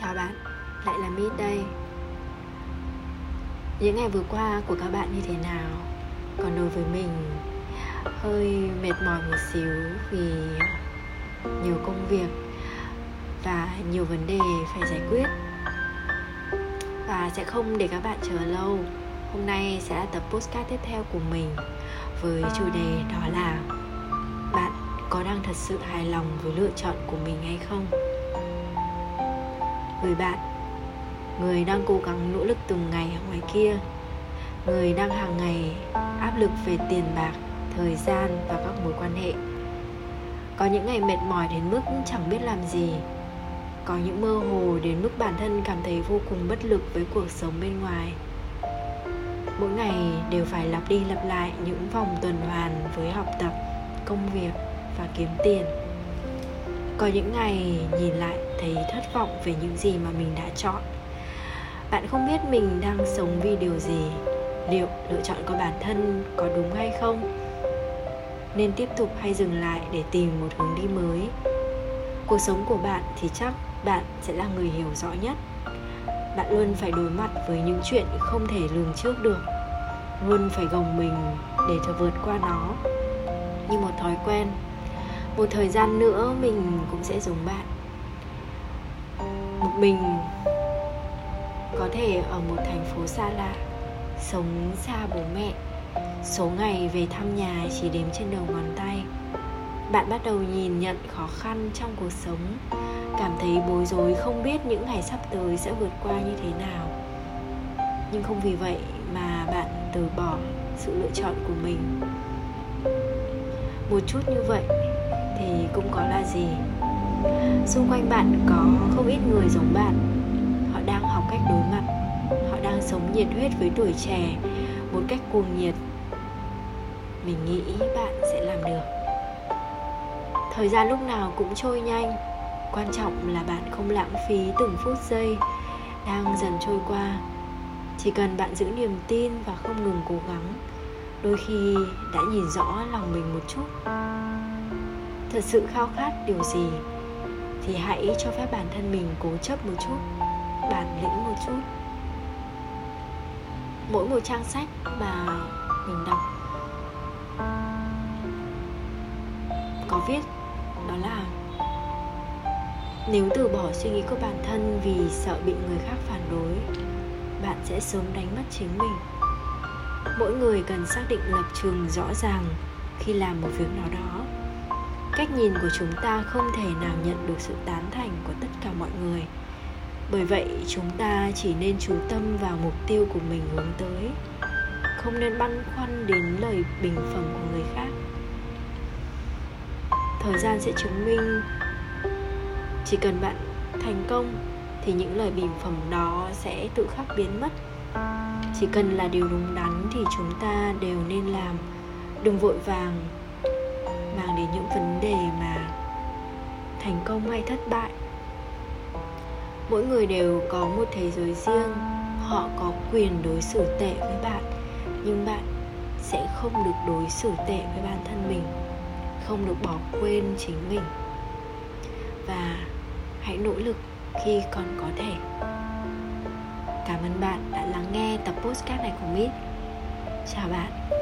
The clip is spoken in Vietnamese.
Chào bạn, lại là Mít đây Những ngày vừa qua của các bạn như thế nào? Còn đối với mình hơi mệt mỏi một xíu vì nhiều công việc và nhiều vấn đề phải giải quyết Và sẽ không để các bạn chờ lâu Hôm nay sẽ là tập postcard tiếp theo của mình với chủ đề đó là Bạn có đang thật sự hài lòng với lựa chọn của mình hay không? Người bạn. Người đang cố gắng nỗ lực từng ngày ở ngoài kia. Người đang hàng ngày áp lực về tiền bạc, thời gian và các mối quan hệ. Có những ngày mệt mỏi đến mức chẳng biết làm gì. Có những mơ hồ đến mức bản thân cảm thấy vô cùng bất lực với cuộc sống bên ngoài. Mỗi ngày đều phải lặp đi lặp lại những vòng tuần hoàn với học tập, công việc và kiếm tiền có những ngày nhìn lại thấy thất vọng về những gì mà mình đã chọn. Bạn không biết mình đang sống vì điều gì. Liệu lựa chọn của bản thân có đúng hay không? Nên tiếp tục hay dừng lại để tìm một hướng đi mới? Cuộc sống của bạn thì chắc bạn sẽ là người hiểu rõ nhất. Bạn luôn phải đối mặt với những chuyện không thể lường trước được. Luôn phải gồng mình để cho vượt qua nó. Như một thói quen một thời gian nữa mình cũng sẽ giống bạn. Một mình có thể ở một thành phố xa lạ, sống xa bố mẹ. Số ngày về thăm nhà chỉ đếm trên đầu ngón tay. Bạn bắt đầu nhìn nhận khó khăn trong cuộc sống, cảm thấy bối rối không biết những ngày sắp tới sẽ vượt qua như thế nào. Nhưng không vì vậy mà bạn từ bỏ sự lựa chọn của mình. Một chút như vậy thì cũng có là gì? Xung quanh bạn có không ít người giống bạn. Họ đang học cách đối mặt. Họ đang sống nhiệt huyết với tuổi trẻ một cách cuồng nhiệt. Mình nghĩ bạn sẽ làm được. Thời gian lúc nào cũng trôi nhanh. Quan trọng là bạn không lãng phí từng phút giây đang dần trôi qua. Chỉ cần bạn giữ niềm tin và không ngừng cố gắng, đôi khi đã nhìn rõ lòng mình một chút thật sự khao khát điều gì thì hãy cho phép bản thân mình cố chấp một chút, bản lĩnh một chút. Mỗi một trang sách mà mình đọc có viết đó là nếu từ bỏ suy nghĩ của bản thân vì sợ bị người khác phản đối, bạn sẽ sớm đánh mất chính mình. Mỗi người cần xác định lập trường rõ ràng khi làm một việc nào đó cách nhìn của chúng ta không thể nào nhận được sự tán thành của tất cả mọi người. Bởi vậy, chúng ta chỉ nên chú tâm vào mục tiêu của mình hướng tới. Không nên băn khoăn đến lời bình phẩm của người khác. Thời gian sẽ chứng minh. Chỉ cần bạn thành công, thì những lời bình phẩm đó sẽ tự khắc biến mất. Chỉ cần là điều đúng đắn, thì chúng ta đều nên làm. Đừng vội vàng mang đến những vấn đề mà thành công hay thất bại. Mỗi người đều có một thế giới riêng, họ có quyền đối xử tệ với bạn, nhưng bạn sẽ không được đối xử tệ với bản thân mình, không được bỏ quên chính mình. Và hãy nỗ lực khi còn có thể. Cảm ơn bạn đã lắng nghe tập postcard này của mít chào bạn.